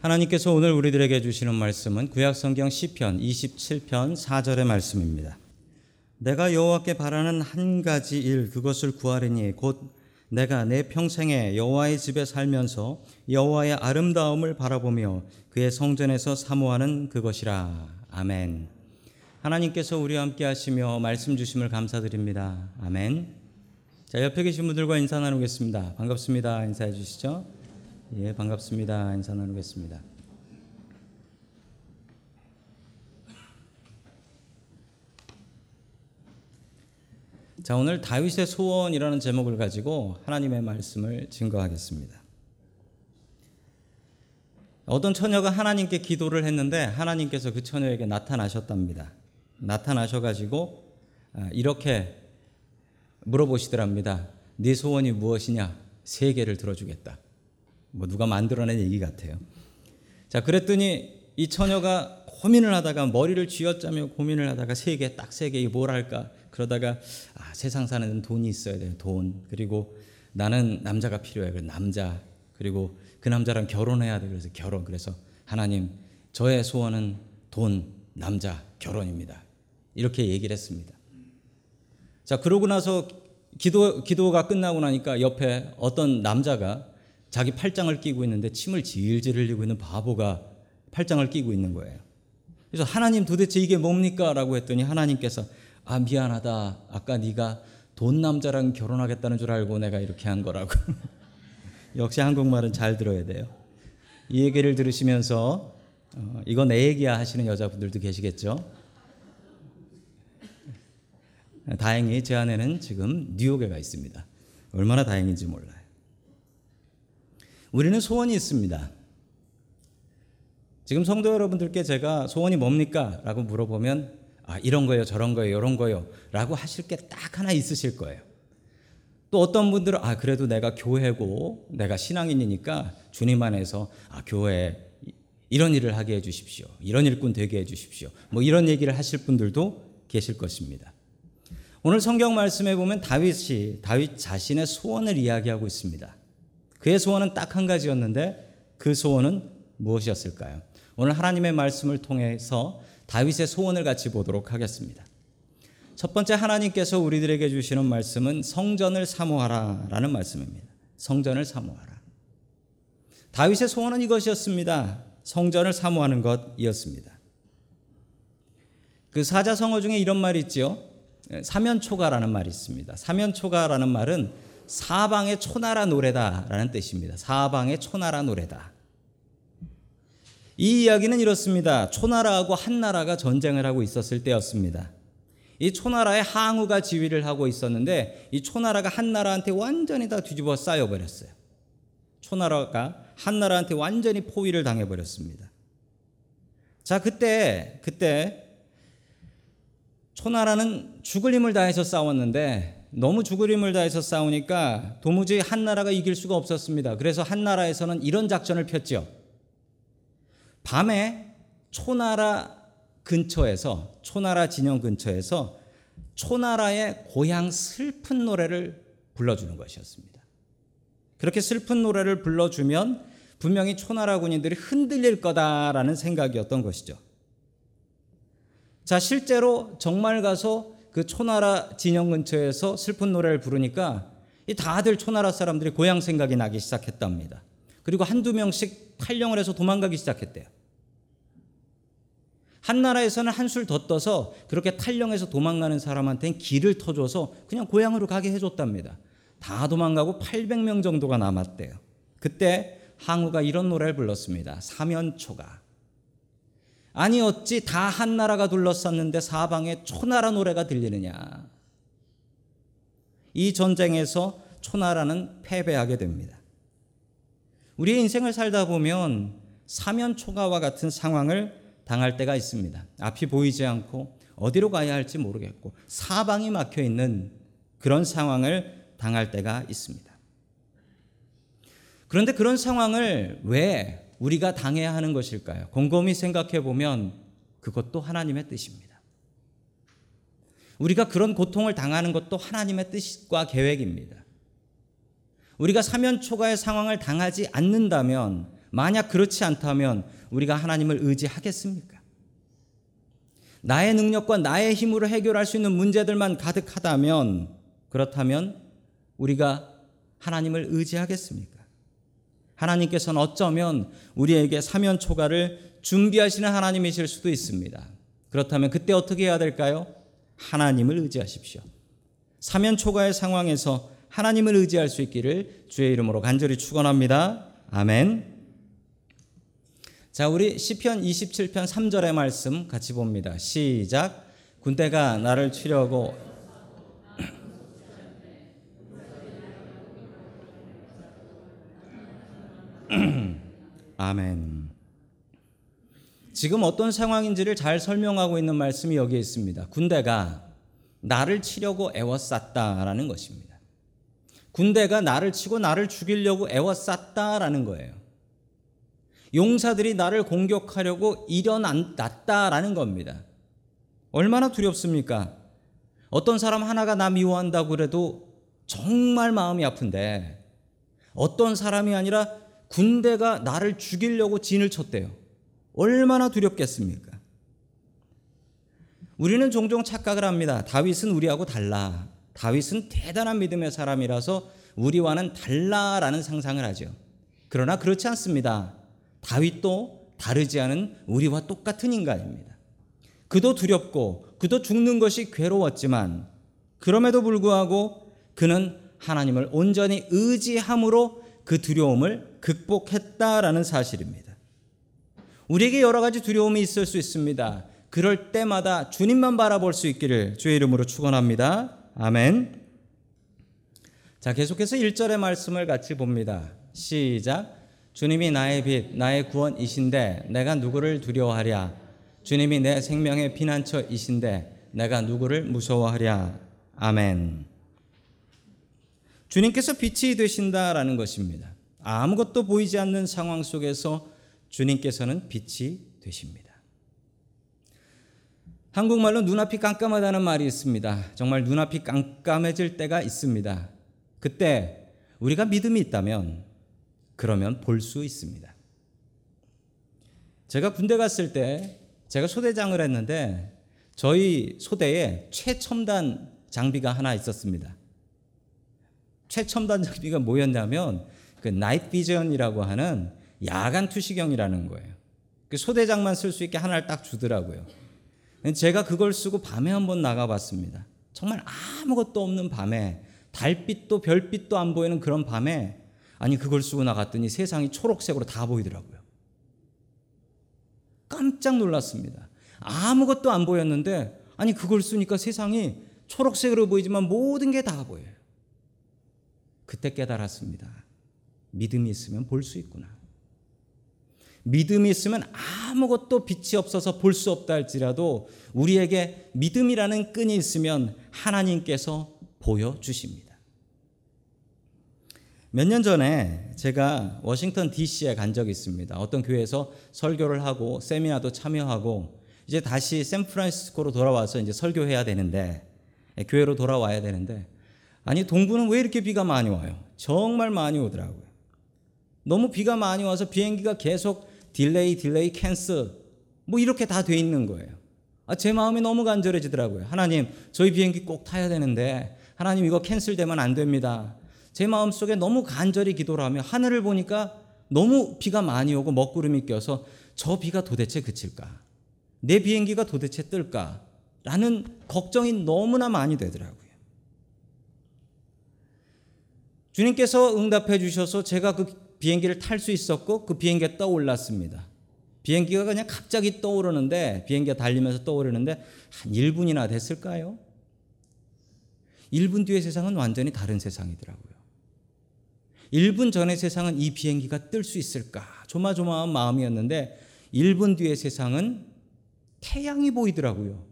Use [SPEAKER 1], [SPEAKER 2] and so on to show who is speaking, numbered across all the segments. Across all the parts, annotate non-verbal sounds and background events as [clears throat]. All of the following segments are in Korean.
[SPEAKER 1] 하나님께서 오늘 우리들에게 주시는 말씀은 구약성경 시편 27편 4절의 말씀입니다. 내가 여호와께 바라는 한 가지 일 그것을 구하리니 곧 내가 내 평생에 여호와의 집에 살면서 여호와의 아름다움을 바라보며 그의 성전에서 사모하는 그것이라. 아멘. 하나님께서 우리와 함께 하시며 말씀 주심을 감사드립니다. 아멘. 자, 옆에 계신 분들과 인사 나누겠습니다. 반갑습니다. 인사해 주시죠. 예, 반갑습니다. 인사 나누겠습니다. 자, 오늘 다윗의 소원이라는 제목을 가지고 하나님의 말씀을 증거하겠습니다. 어떤 처녀가 하나님께 기도를 했는데 하나님께서 그 처녀에게 나타나셨답니다. 나타나셔 가지고 이렇게 물어보시더랍니다. 네 소원이 무엇이냐? 세 개를 들어주겠다. 뭐 누가 만들어낸 얘기 같아요. 자, 그랬더니 이 처녀가 고민을 하다가 머리를 쥐어짜며 고민을 하다가 세 개, 딱 세 개, 뭘 할까? 그러다가 아, 세상 사는 돈이 있어야 돼요. 돈. 그리고 나는 남자가 필요해. 그 남자. 그리고 그 남자랑 결혼해야 돼. 그래서 결혼. 그래서 하나님, 저의 소원은 돈, 남자, 결혼입니다. 이렇게 얘기를 했습니다. 자, 그러고 나서 기도, 기도가 끝나고 나니까 옆에 어떤 남자가 자기 팔짱을 끼고 있는데 침을 질질 흘리고 있는 바보가 팔짱을 끼고 있는 거예요. 그래서 하나님 도대체 이게 뭡니까? 라고 했더니 하나님께서 아 미안하다. 아까 네가 돈 남자랑 결혼하겠다는 줄 알고 내가 이렇게 한 거라고. [laughs] 역시 한국말은 잘 들어야 돼요. 이 얘기를 들으시면서 어, 이거 내 얘기야 하시는 여자분들도 계시겠죠. 다행히 제 안에는 지금 뉴욕에 가 있습니다. 얼마나 다행인지 몰라요. 우리는 소원이 있습니다. 지금 성도 여러분들께 제가 소원이 뭡니까? 라고 물어보면 아, 이런 거요, 저런 거요, 이런 거요. 라고 하실 게 딱 하나 있으실 거예요. 또 어떤 분들은 아, 그래도 내가 교회고 내가 신앙인이니까 주님 안에서 아, 교회 이런 일을 하게 해 주십시오. 이런 일꾼 되게 해 주십시오. 뭐 이런 얘기를 하실 분들도 계실 것입니다. 오늘 성경 말씀에 보면 다윗이 다윗 자신의 소원을 이야기하고 있습니다. 그의 소원은 딱 한 가지였는데 그 소원은 무엇이었을까요? 오늘 하나님의 말씀을 통해서 다윗의 소원을 같이 보도록 하겠습니다. 첫 번째 하나님께서 우리들에게 주시는 말씀은 성전을 사모하라라는 말씀입니다. 성전을 사모하라. 다윗의 소원은 이것이었습니다. 성전을 사모하는 것이었습니다. 그 사자성어 중에 이런 말이 있죠. 사면초가라는 말이 있습니다. 사면초가라는 말은 사방의 초나라 노래다라는 뜻입니다. 사방의 초나라 노래다. 이 이야기는 이렇습니다. 초나라하고 한나라가 전쟁을 하고 있었을 때였습니다. 이 초나라의 항우가 지휘를 하고 있었는데 이 초나라가 한나라한테 완전히 다 뒤집어 쌓여 버렸어요. 초나라가 한나라한테 완전히 포위를 당해 버렸습니다. 자, 그때 그때 초나라는 죽을 힘을 다해서 싸웠는데 너무 죽을 힘을 다해서 싸우니까 도무지 한나라가 이길 수가 없었습니다. 그래서 한나라에서는 이런 작전을 폈죠. 밤에 초나라 근처에서 초나라 진영 근처에서 초나라의 고향 슬픈 노래를 불러주는 것이었습니다. 그렇게 슬픈 노래를 불러주면 분명히 초나라 군인들이 흔들릴 거다라는 생각이었던 것이죠. 자, 실제로 정말 가서 그 초나라 진영 근처에서 슬픈 노래를 부르니까 이 다들 초나라 사람들이 고향 생각이 나기 시작했답니다. 그리고 한두 명씩 탈령을 해서 도망가기 시작했대요. 한 나라에서는 한술 더 떠서 그렇게 탈령해서 도망가는 사람한테는 길을 터줘서 그냥 고향으로 가게 해줬답니다. 다 도망가고 800명 정도가 남았대요. 그때 항우가 이런 노래를 불렀습니다. 사면초가. 아니 어찌 다 한 나라가 둘러쌌는데 사방에 초나라 노래가 들리느냐. 이 전쟁에서 초나라는 패배하게 됩니다. 우리의 인생을 살다 보면 사면초가와 같은 상황을 당할 때가 있습니다. 앞이 보이지 않고 어디로 가야 할지 모르겠고 사방이 막혀 있는 그런 상황을 당할 때가 있습니다. 그런데 그런 상황을 왜 우리가 당해야 하는 것일까요? 곰곰이 생각해 보면 그것도 하나님의 뜻입니다. 우리가 그런 고통을 당하는 것도 하나님의 뜻과 계획입니다. 우리가 사면초가의 상황을 당하지 않는다면 만약 그렇지 않다면 우리가 하나님을 의지하겠습니까? 나의 능력과 나의 힘으로 해결할 수 있는 문제들만 가득하다면 그렇다면 우리가 하나님을 의지하겠습니까? 하나님께서는 어쩌면 우리에게 사면 초가를 준비하시는 하나님이실 수도 있습니다. 그렇다면 그때 어떻게 해야 될까요? 하나님을 의지하십시오. 사면 초가의 상황에서 하나님을 의지할 수 있기를 주의 이름으로 간절히 축원합니다. 아멘. 자, 우리 시편 27편 3절의 말씀 같이 봅니다. 시작. 군대가 나를 치려고 [clears throat] 아멘. 지금 어떤 상황인지를 잘 설명하고 있는 말씀이 여기에 있습니다. 군대가 나를 치려고 애워쌌다라는 것입니다. 군대가 나를 치고 나를 죽이려고 애워쌌다라는 거예요. 용사들이 나를 공격하려고 일어났다라는 겁니다. 얼마나 두렵습니까? 어떤 사람 하나가 나 미워한다고 그래도 정말 마음이 아픈데 어떤 사람이 아니라 군대가 나를 죽이려고 진을 쳤대요. 얼마나 두렵겠습니까? 우리는 종종 착각을 합니다. 다윗은 우리하고 달라. 다윗은 대단한 믿음의 사람이라서 우리와는 달라라는 상상을 하죠. 그러나 그렇지 않습니다. 다윗도 다르지 않은 우리와 똑같은 인간입니다. 그도 두렵고 그도 죽는 것이 괴로웠지만 그럼에도 불구하고 그는 하나님을 온전히 의지함으로 그 두려움을 극복했다라는 사실입니다. 우리에게 여러 가지 두려움이 있을 수 있습니다. 그럴 때마다 주님만 바라볼 수 있기를 주의 이름으로 축원합니다. 아멘. 자, 계속해서 1절의 말씀을 같이 봅니다. 시작. 주님이 나의 빛, 나의 구원이신데 내가 누구를 두려워하랴? 주님이 내 생명의 피난처이신데 내가 누구를 무서워하랴? 아멘. 주님께서 빛이 되신다라는 것입니다. 아무것도 보이지 않는 상황 속에서 주님께서는 빛이 되십니다. 한국말로 눈앞이 깜깜하다는 말이 있습니다. 정말 눈앞이 깜깜해질 때가 있습니다. 그때 우리가 믿음이 있다면 그러면 볼 수 있습니다. 제가 군대 갔을 때 제가 소대장을 했는데 저희 소대에 최첨단 장비가 하나 있었습니다. 최첨단 장비가 뭐였냐면 그 나이트 비전이라고 하는 야간 투시경이라는 거예요. 그 소대장만 쓸 수 있게 하나를 딱 주더라고요. 제가 그걸 쓰고 밤에 한번 나가봤습니다. 정말 아무것도 없는 밤에 달빛도 별빛도 안 보이는 그런 밤에 아니 그걸 쓰고 나갔더니 세상이 초록색으로 다 보이더라고요. 깜짝 놀랐습니다. 아무것도 안 보였는데 아니 그걸 쓰니까 세상이 초록색으로 보이지만 모든 게 다 보여요. 그때 깨달았습니다. 믿음이 있으면 볼 수 있구나. 믿음이 있으면 아무것도 빛이 없어서 볼 수 없다 할지라도 우리에게 믿음이라는 끈이 있으면 하나님께서 보여주십니다. 몇 년 전에 제가 워싱턴 DC에 간 적이 있습니다. 어떤 교회에서 설교를 하고 세미나도 참여하고 이제 다시 샌프란시스코로 돌아와서 이제 설교해야 되는데 교회로 돌아와야 되는데 아니 동부는 왜 이렇게 비가 많이 와요? 정말 많이 오더라고요. 너무 비가 많이 와서 비행기가 계속 delay, delay, cancel 뭐 이렇게 다 돼 있는 거예요. 아, 제 마음이 너무 간절해지더라고요. 하나님, 저희 비행기 꼭 타야 되는데 하나님 이거 캔슬되면 안 됩니다. 제 마음 속에 너무 간절히 기도를 하며 하늘을 보니까 너무 비가 많이 오고 먹구름이 껴서 저 비가 도대체 그칠까? 내 비행기가 도대체 뜰까? 라는 걱정이 너무나 많이 되더라고요. 주님께서 응답해 주셔서 제가 그 비행기를 탈 수 있었고 그 비행기가 떠올랐습니다. 비행기가 그냥 갑자기 떠오르는데 비행기가 달리면서 떠오르는데 한 1분이나 됐을까요? 1분 뒤의 세상은 완전히 다른 세상이더라고요. 1분 전의 세상은 이 비행기가 뜰 수 있을까 조마조마한 마음이었는데 1분 뒤의 세상은 태양이 보이더라고요.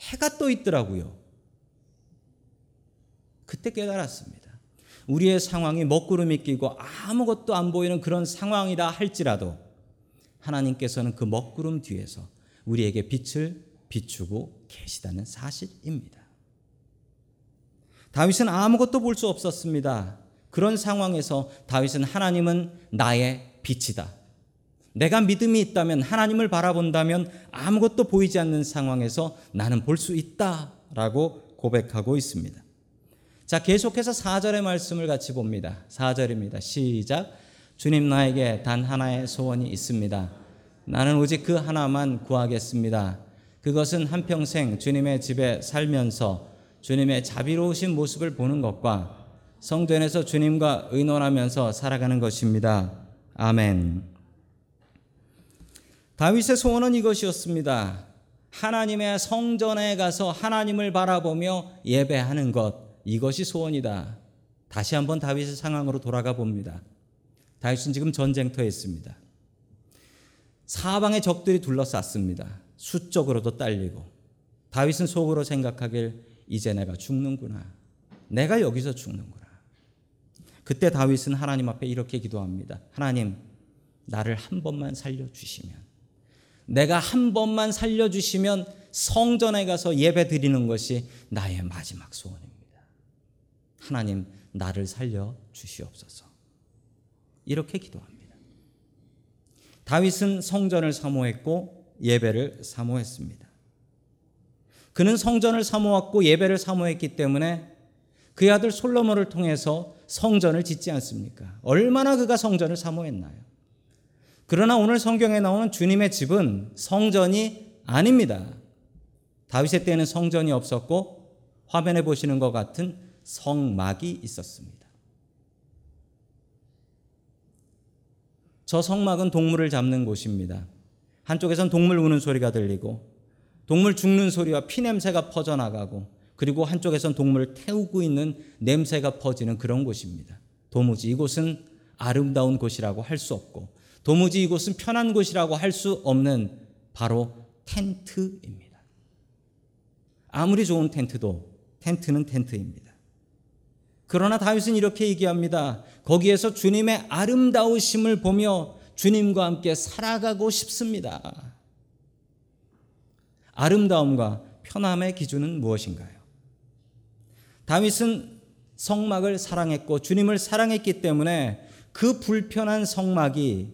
[SPEAKER 1] 해가 떠 있더라고요. 그때 깨달았습니다. 우리의 상황이 먹구름이 끼고 아무것도 안 보이는 그런 상황이라 할지라도 하나님께서는 그 먹구름 뒤에서 우리에게 빛을 비추고 계시다는 사실입니다. 다윗은 아무것도 볼 수 없었습니다. 그런 상황에서 다윗은 하나님은 나의 빛이다. 내가 믿음이 있다면 하나님을 바라본다면 아무것도 보이지 않는 상황에서 나는 볼 수 있다라고 고백하고 있습니다. 자, 계속해서 4절의 말씀을 같이 봅니다. 4절입니다. 시작. 주님 나에게 단 하나의 소원이 있습니다. 나는 오직 그 하나만 구하겠습니다. 그것은 한평생 주님의 집에 살면서 주님의 자비로우신 모습을 보는 것과 성전에서 주님과 의논하면서 살아가는 것입니다. 아멘. 다윗의 소원은 이것이었습니다. 하나님의 성전에 가서 하나님을 바라보며 예배하는 것. 이것이 소원이다. 다시 한번 다윗의 상황으로 돌아가 봅니다. 다윗은 지금 전쟁터에 있습니다. 사방의 적들이 둘러쌌습니다. 수적으로도 딸리고 다윗은 속으로 생각하길 이제 내가 죽는구나. 내가 여기서 죽는구나. 그때 다윗은 하나님 앞에 이렇게 기도합니다. 하나님, 나를 한 번만 살려 주시면 내가 한 번만 살려 주시면 성전에 가서 예배 드리는 것이 나의 마지막 소원입니다. 하나님, 나를 살려 주시옵소서. 이렇게 기도합니다. 다윗은 성전을 사모했고 예배를 사모했습니다. 그는 성전을 사모했고 예배를 사모했기 때문에 그의 아들 솔로몬을 통해서 성전을 짓지 않습니까? 얼마나 그가 성전을 사모했나요? 그러나 오늘 성경에 나오는 주님의 집은 성전이 아닙니다. 다윗의 때는 성전이 없었고 화면에 보시는 것 같은 성막이 있었습니다. 저 성막은 동물을 잡는 곳입니다. 한쪽에선 동물 우는 소리가 들리고 동물 죽는 소리와 피 냄새가 퍼져나가고 그리고 한쪽에선 동물을 태우고 있는 냄새가 퍼지는 그런 곳입니다. 도무지 이곳은 아름다운 곳이라고 할 수 없고 도무지 이곳은 편한 곳이라고 할 수 없는 바로 텐트입니다. 아무리 좋은 텐트도 텐트는 텐트입니다. 그러나 다윗은 이렇게 얘기합니다. 거기에서 주님의 아름다우심을 보며 주님과 함께 살아가고 싶습니다. 아름다움과 편함의 기준은 무엇인가요? 다윗은 성막을 사랑했고 주님을 사랑했기 때문에 그 불편한 성막이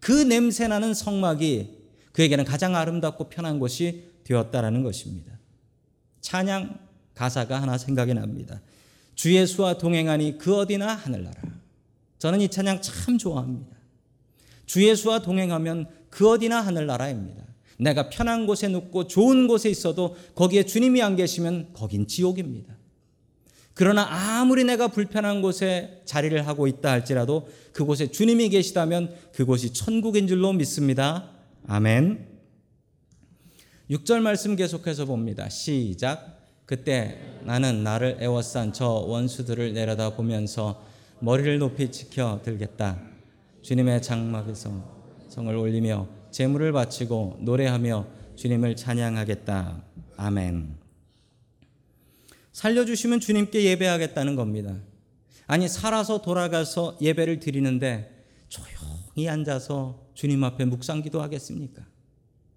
[SPEAKER 1] 그 냄새나는 성막이 그에게는 가장 아름답고 편한 곳이 되었다라는 것입니다. 찬양 가사가 하나 생각이 납니다. 주 예수와 동행하니 그 어디나 하늘나라. 저는 이 찬양 참 좋아합니다. 주 예수와 동행하면 그 어디나 하늘나라입니다. 내가 편한 곳에 눕고 좋은 곳에 있어도 거기에 주님이 안 계시면 거긴 지옥입니다. 그러나 아무리 내가 불편한 곳에 자리를 하고 있다 할지라도 그곳에 주님이 계시다면 그곳이 천국인 줄로 믿습니다. 아멘. 6절 말씀 계속해서 봅니다. 시작. 그때 나는 나를 애워싼 저 원수들을 내려다 보면서 머리를 높이 지켜 들겠다. 주님의 장막에서 성을 올리며 제물을 바치고 노래하며 주님을 찬양하겠다. 아멘. 살려주시면 주님께 예배하겠다는 겁니다. 아니, 살아서 돌아가서 예배를 드리는데 조용히 앉아서 주님 앞에 묵상기도 하겠습니까?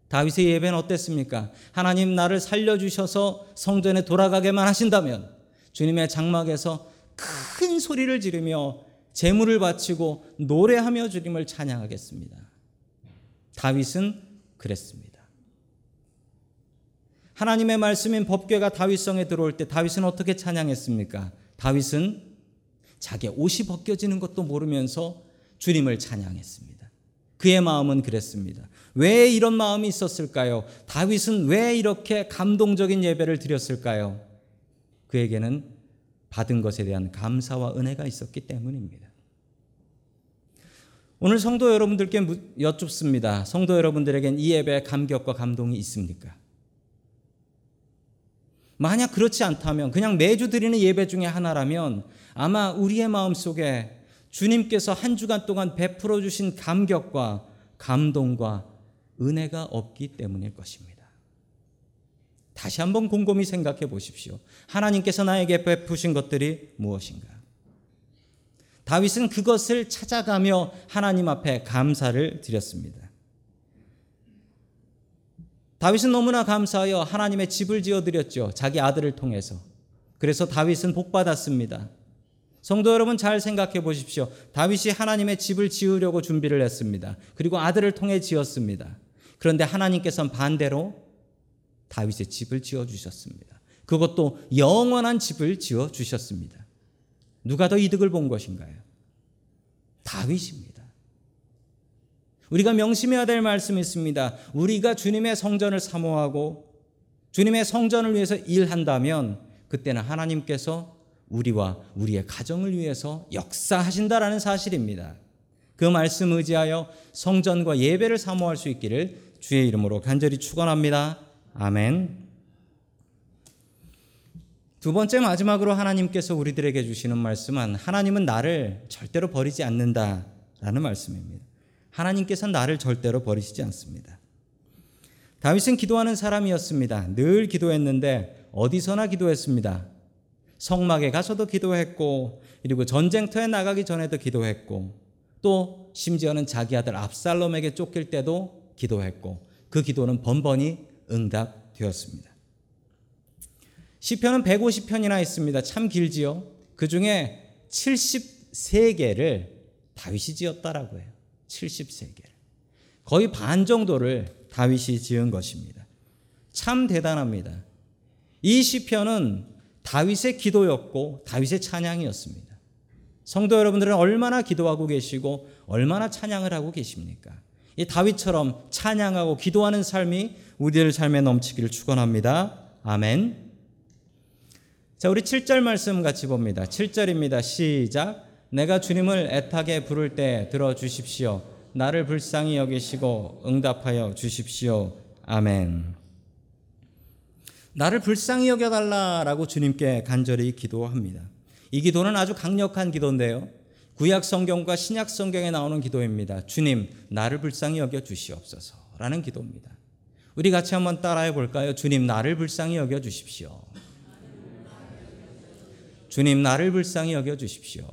[SPEAKER 1] 다윗의 예배는 어땠습니까? 하나님 나를 살려주셔서 성전에 돌아가게만 하신다면 주님의 장막에서 큰 소리를 지르며 재물을 바치고 노래하며 주님을 찬양하겠습니다. 다윗은 그랬습니다. 하나님의 말씀인 법궤가 다윗성에 들어올 때 다윗은 어떻게 찬양했습니까? 다윗은 자기 옷이 벗겨지는 것도 모르면서 주님을 찬양했습니다. 그의 마음은 그랬습니다. 왜 이런 마음이 있었을까요? 다윗은 왜 이렇게 감동적인 예배를 드렸을까요? 그에게는 받은 것에 대한 감사와 은혜가 있었기 때문입니다. 오늘 성도 여러분들께 여쭙습니다. 성도 여러분들에겐 이 예배에 감격과 감동이 있습니까? 만약 그렇지 않다면 그냥 매주 드리는 예배 중에 하나라면 아마 우리의 마음 속에 주님께서 한 주간 동안 베풀어 주신 감격과 감동과 은혜가 없기 때문일 것입니다. 다시 한번 곰곰이 생각해 보십시오. 하나님께서 나에게 베푸신 것들이 무엇인가? 다윗은 그것을 찾아가며 하나님 앞에 감사를 드렸습니다. 다윗은 너무나 감사하여 하나님의 집을 지어 드렸죠. 자기 아들을 통해서. 그래서 다윗은 복 받았습니다. 성도 여러분 잘 생각해 보십시오. 다윗이 하나님의 집을 지으려고 준비를 했습니다. 그리고 아들을 통해 지었습니다. 그런데 하나님께서는 반대로 다윗의 집을 지어 주셨습니다. 그것도 영원한 집을 지어 주셨습니다. 누가 더 이득을 본 것인가요? 다윗입니다. 우리가 명심해야 될 말씀이 있습니다. 우리가 주님의 성전을 사모하고 주님의 성전을 위해서 일한다면 그때는 하나님께서 우리와 우리의 가정을 위해서 역사하신다라는 사실입니다. 그 말씀 의지하여 성전과 예배를 사모할 수 있기를 주의 이름으로 간절히 축원합니다. 아멘. 두 번째 마지막으로 하나님께서 우리들에게 주시는 말씀은 하나님은 나를 절대로 버리지 않는다라는 말씀입니다. 하나님께서는 나를 절대로 버리시지 않습니다. 다윗은 기도하는 사람이었습니다. 늘 기도했는데 어디서나 기도했습니다. 성막에 가서도 기도했고 그리고 전쟁터에 나가기 전에도 기도했고 또 심지어는 자기 아들 압살롬에게 쫓길 때도 기도했고 그 기도는 번번이 응답되었습니다. 시편은 150편이나 있습니다. 참 길지요. 그 중에 73개를 다윗이 지었다라고 해요. 73개를. 거의 반 정도를 다윗이 지은 것입니다. 참 대단합니다. 이 시편은 다윗의 기도였고 다윗의 찬양이었습니다. 성도 여러분들은 얼마나 기도하고 계시고 얼마나 찬양을 하고 계십니까? 이 다윗처럼 찬양하고 기도하는 삶이 우리들 삶에 넘치기를 축원합니다. 아멘. 자, 우리 7절 말씀 같이 봅니다. 7절입니다. 시작. 내가 주님을 애타게 부를 때 들어 주십시오. 나를 불쌍히 여기시고 응답하여 주십시오. 아멘. 나를 불쌍히 여겨달라라고 주님께 간절히 기도합니다. 이 기도는 아주 강력한 기도인데요. 구약 성경과 신약 성경에 나오는 기도입니다. 주님, 나를 불쌍히 여겨 주시옵소서. 라는 기도입니다. 우리 같이 한번 따라해 볼까요? 주님, 나를 불쌍히 여겨 주십시오. 주님, 나를 불쌍히 여겨 주십시오.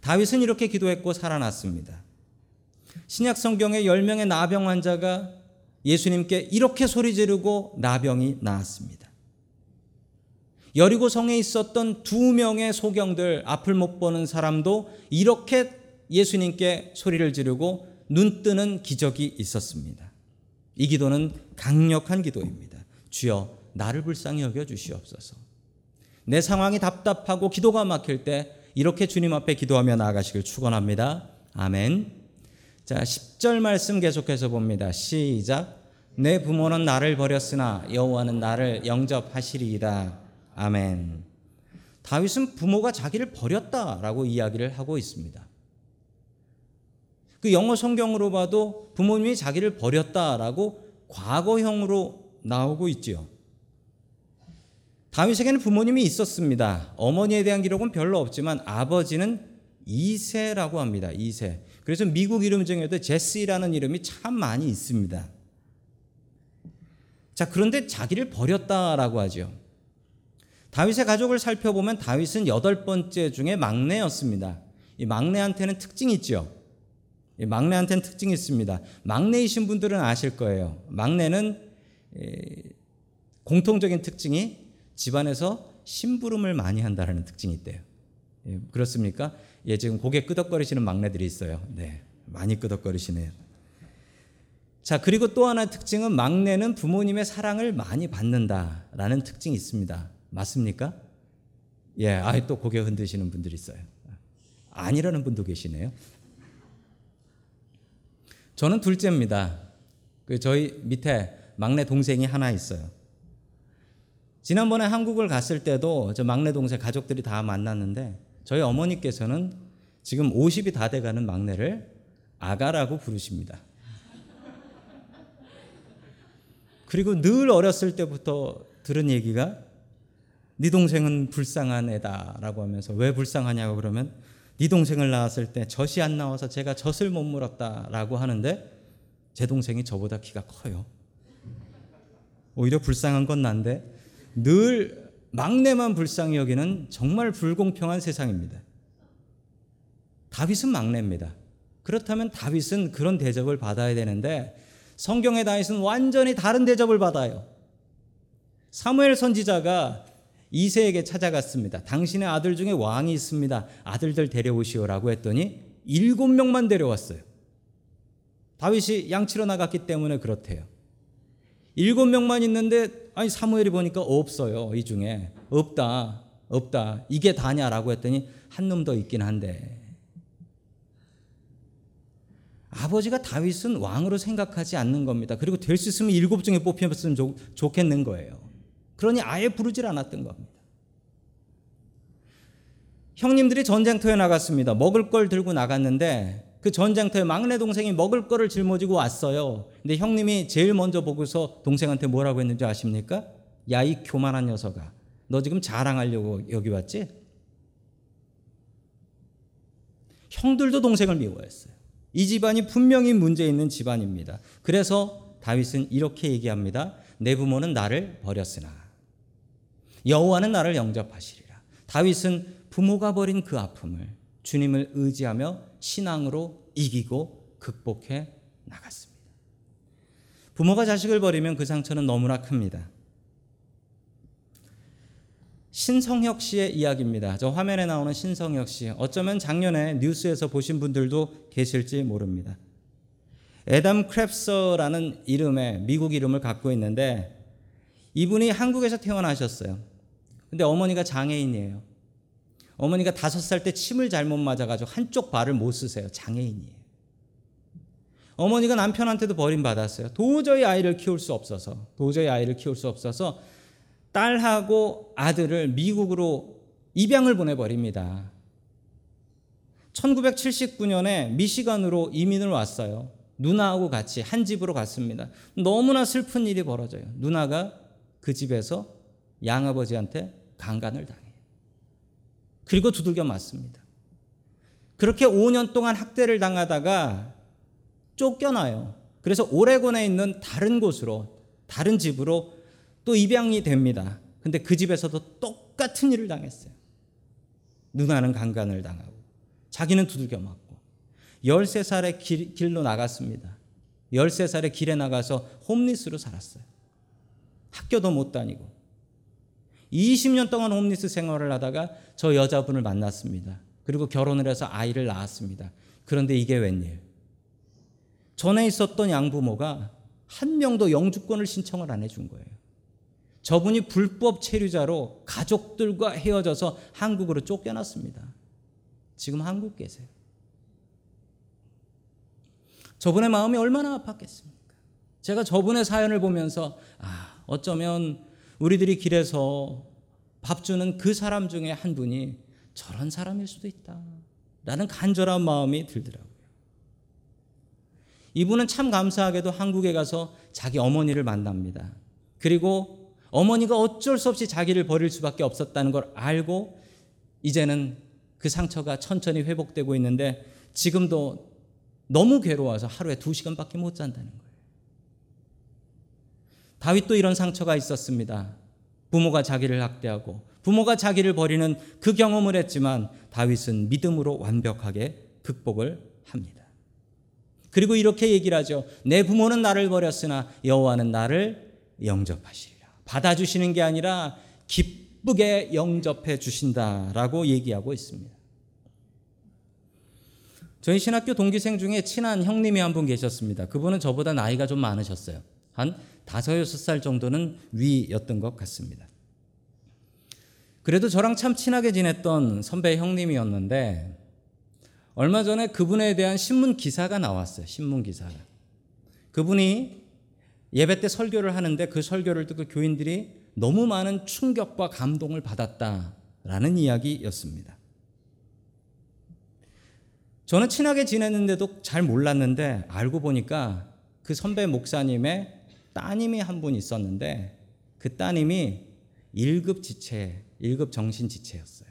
[SPEAKER 1] 다윗은 이렇게 기도했고 살아났습니다. 신약 성경에 10명의 나병 환자가 예수님께 이렇게 소리 지르고 나병이 나았습니다. 여리고 성에 있었던 두 명의 소경들 앞을 못 보는 사람도 이렇게 예수님께 소리를 지르고 눈 뜨는 기적이 있었습니다. 이 기도는 강력한 기도입니다. 주여 나를 불쌍히 여겨 주시옵소서. 내 상황이 답답하고 기도가 막힐 때 이렇게 주님 앞에 기도하며 나아가시길 축원합니다. 아멘. 자, 10절 말씀 계속해서 봅니다. 시작. 내 부모는 나를 버렸으나 여호와는 나를 영접하시리이다. 아멘. 다윗은 부모가 자기를 버렸다라고 이야기를 하고 있습니다. 그 영어 성경으로 봐도 부모님이 자기를 버렸다라고 과거형으로 나오고 있지요. 다윗에게는 부모님이 있었습니다. 어머니에 대한 기록은 별로 없지만 아버지는 이세라고 합니다. 이세. 그래서 미국 이름 중에도 제시라는 이름이 참 많이 있습니다. 자, 그런데 자기를 버렸다라고 하죠. 다윗의 가족을 살펴보면 다윗은 여덟 번째 중에 막내였습니다. 이 막내한테는 특징이 있죠. 이 막내한테는 특징이 있습니다. 막내이신 분들은 아실 거예요. 막내는 공통적인 특징이 집안에서 심부름을 많이 한다는 특징이 있대요. 예, 그렇습니까? 예, 지금 고개 끄덕거리시는 막내들이 있어요. 네, 많이 끄덕거리시네요. 자, 그리고 또 하나의 특징은 막내는 부모님의 사랑을 많이 받는다라는 특징이 있습니다. 맞습니까? 예, 아예 또 고개 흔드시는 분들이 있어요. 아니라는 분도 계시네요. 저는 둘째입니다. 그 저희 밑에 막내 동생이 하나 있어요. 지난번에 한국을 갔을 때도 저 막내 동생 가족들이 다 만났는데 저희 어머니께서는 지금 50이 다 돼가는 막내를 아가라고 부르십니다. 그리고 늘 어렸을 때부터 들은 얘기가 네 동생은 불쌍한 애다라고 하면서 왜 불쌍하냐고 그러면 네 동생을 낳았을 때 젖이 안 나와서 제가 젖을 못 물었다라고 하는데 제 동생이 저보다 키가 커요. 오히려 불쌍한 건 난데 늘 막내만 불쌍히 여기는 정말 불공평한 세상입니다. 다윗은 막내입니다. 그렇다면 다윗은 그런 대접을 받아야 되는데 성경의 다윗은 완전히 다른 대접을 받아요. 사무엘 선지자가 이세에게 찾아갔습니다. 당신의 아들 중에 왕이 있습니다. 아들들 데려오시오라고 했더니 일곱 명만 데려왔어요. 다윗이 양치러 나갔기 때문에 그렇대요. 일곱 명만 있는데 아니 사무엘이 보니까 없어요. 이 중에 없다. 없다. 이게 다냐라고 했더니 한 놈 더 있긴 한데. 아버지가 다윗은 왕으로 생각하지 않는 겁니다. 그리고 될 수 있으면 일곱 중에 뽑혔으면 좋, 좋겠는 거예요. 그러니 아예 부르질 않았던 겁니다. 형님들이 전쟁터에 나갔습니다. 먹을 걸 들고 나갔는데 그 전쟁터에 막내 동생이 먹을 거를 짊어지고 왔어요. 근데 형님이 제일 먼저 보고서 동생한테 뭐라고 했는지 아십니까? 야, 이 교만한 녀석아. 너 지금 자랑하려고 여기 왔지? 형들도 동생을 미워했어요. 이 집안이 분명히 문제 있는 집안입니다. 그래서 다윗은 이렇게 얘기합니다. 내 부모는 나를 버렸으나 여호와는 나를 영접하시리라. 다윗은 부모가 버린 그 아픔을 주님을 의지하며 신앙으로 이기고 극복해 나갔습니다. 부모가 자식을 버리면 그 상처는 너무나 큽니다. 신성혁 씨의 이야기입니다. 저 화면에 나오는 신성혁 씨. 어쩌면 작년에 뉴스에서 보신 분들도 계실지 모릅니다. 에담 크랩서라는 이름의 미국 이름을 갖고 있는데 이분이 한국에서 태어나셨어요. 근데 어머니가 장애인이에요. 어머니가 다섯 살 때 침을 잘못 맞아가지고 한쪽 발을 못 쓰세요. 장애인이에요. 어머니가 남편한테도 버림받았어요. 도저히 아이를 키울 수 없어서, 도저히 아이를 키울 수 없어서 딸하고 아들을 미국으로 입양을 보내버립니다. 1979년에 미시간으로 이민을 왔어요. 누나하고 같이 한 집으로 갔습니다. 너무나 슬픈 일이 벌어져요. 누나가 그 집에서 양아버지한테 강간을 당해요. 그리고 두들겨 맞습니다. 그렇게 5년 동안 학대를 당하다가 쫓겨나요. 그래서 오레곤에 있는 다른 곳으로, 다른 집으로 또 입양이 됩니다. 근데 그 집에서도 똑같은 일을 당했어요. 누나는 강간을 당하고 자기는 두들겨 맞고 13살에 길, 길로 나갔습니다. 13살에 길에 나가서 홈리스로 살았어요. 학교도 못 다니고 20년 동안 홈리스 생활을 하다가 저 여자분을 만났습니다. 그리고 결혼을 해서 아이를 낳았습니다. 그런데 이게 웬일? 전에 있었던 양부모가 한 명도 영주권을 신청을 안 해준 거예요. 저분이 불법 체류자로 가족들과 헤어져서 한국으로 쫓겨났습니다. 지금 한국 계세요. 저분의 마음이 얼마나 아팠겠습니까? 제가 저분의 사연을 보면서 아, 어쩌면 우리들이 길에서 밥 주는 그 사람 중에 한 분이 저런 사람일 수도 있다. 라는 간절한 마음이 들더라고요. 이분은 참 감사하게도 한국에 가서 자기 어머니를 만납니다. 그리고 어머니가 어쩔 수 없이 자기를 버릴 수밖에 없었다는 걸 알고 이제는 그 상처가 천천히 회복되고 있는데 지금도 너무 괴로워서 하루에 두 시간밖에 못 잔다는 거예요. 다윗도 이런 상처가 있었습니다. 부모가 자기를 학대하고 부모가 자기를 버리는 그 경험을 했지만 다윗은 믿음으로 완벽하게 극복을 합니다. 그리고 이렇게 얘기를 하죠. 내 부모는 나를 버렸으나 여호와는 나를 영접하시리. 받아주시는 게 아니라 기쁘게 영접해 주신다라고 얘기하고 있습니다. 저희 신학교 동기생 중에 친한 형님이 한 분 계셨습니다. 그분은 저보다 나이가 좀 많으셨어요. 한 다섯 여섯 살 정도는 위였던 것 같습니다. 그래도 저랑 참 친하게 지냈던 선배 형님이었는데 얼마 전에 그분에 대한 신문 기사가 나왔어요. 신문 기사가. 그분이 예배 때 설교를 하는데 그 설교를 듣고 교인들이 너무 많은 충격과 감동을 받았다라는 이야기였습니다. 저는 친하게 지냈는데도 잘 몰랐는데 알고 보니까 그 선배 목사님의 따님이 한 분 있었는데 그 따님이 1급 지체, 1급 정신 지체였어요.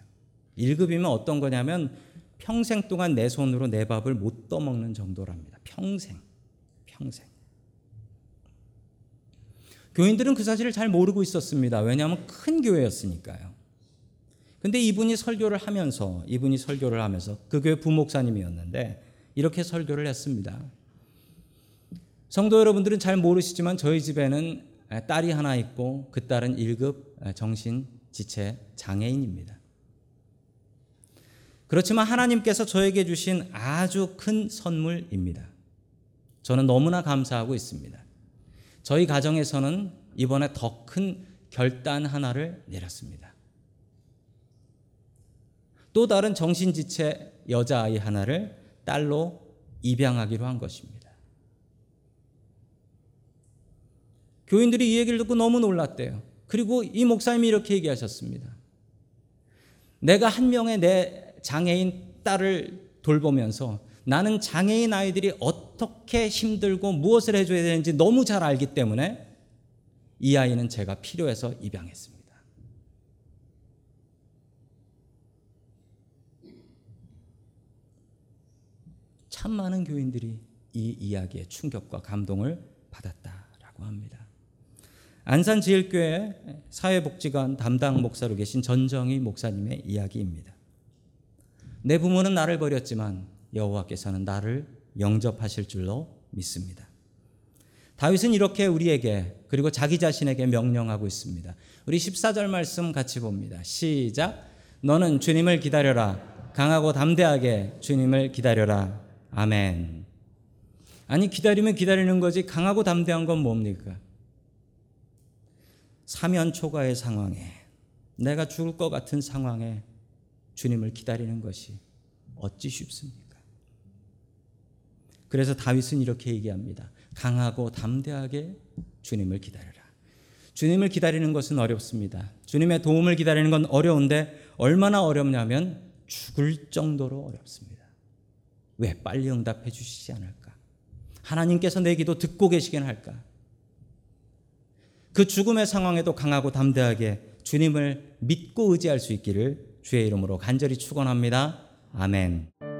[SPEAKER 1] 1급이면 어떤 거냐면 평생 동안 내 손으로 내 밥을 못 떠먹는 정도랍니다. 평생. 평생. 교인들은 그 사실을 잘 모르고 있었습니다. 왜냐하면 큰 교회였으니까요. 근데 이분이 설교를 하면서 이분이 설교를 하면서 그 교회 부목사님이었는데 이렇게 설교를 했습니다. 성도 여러분들은 잘 모르시지만 저희 집에는 딸이 하나 있고 그 딸은 1급 정신 지체 장애인입니다. 그렇지만 하나님께서 저에게 주신 아주 큰 선물입니다. 저는 너무나 감사하고 있습니다. 저희 가정에서는 이번에 더 큰 결단 하나를 내렸습니다. 또 다른 정신지체 여자아이 하나를 딸로 입양하기로 한 것입니다. 교인들이 이 얘기를 듣고 너무 놀랐대요. 그리고 이 목사님이 이렇게 얘기하셨습니다. 내가 한 명의 내 장애인 딸을 돌보면서 나는 장애인 아이들이 어떻게 힘들고 무엇을 해줘야 되는지 너무 잘 알기 때문에 이 아이는 제가 필요해서 입양했습니다. 참 많은 교인들이 이 이야기에 충격과 감동을 받았다라고 합니다. 안산지일교회 사회복지관 담당 목사로 계신 전정희 목사님의 이야기입니다. 내 부모는 나를 버렸지만 여호와께서는 나를 영접하실 줄로 믿습니다. 다윗은 이렇게 우리에게 그리고 자기 자신에게 명령하고 있습니다. 우리 14절 말씀 같이 봅니다. 시작. 너는 주님을 기다려라. 강하고 담대하게 주님을 기다려라. 아멘. 아니 기다리면 기다리는 거지 강하고 담대한 건 뭡니까? 사면 초과의 상황에 내가 죽을 것 같은 상황에 주님을 기다리는 것이 어찌 쉽습니까? 그래서 다윗은 이렇게 얘기합니다. 강하고 담대하게 주님을 기다려라. 주님을 기다리는 것은 어렵습니다. 주님의 도움을 기다리는 건 어려운데 얼마나 어렵냐면 죽을 정도로 어렵습니다. 왜 빨리 응답해 주시지 않을까? 하나님께서 내 기도 듣고 계시긴 할까? 그 죽음의 상황에도 강하고 담대하게 주님을 믿고 의지할 수 있기를 주의 이름으로 간절히 축원합니다. 아멘.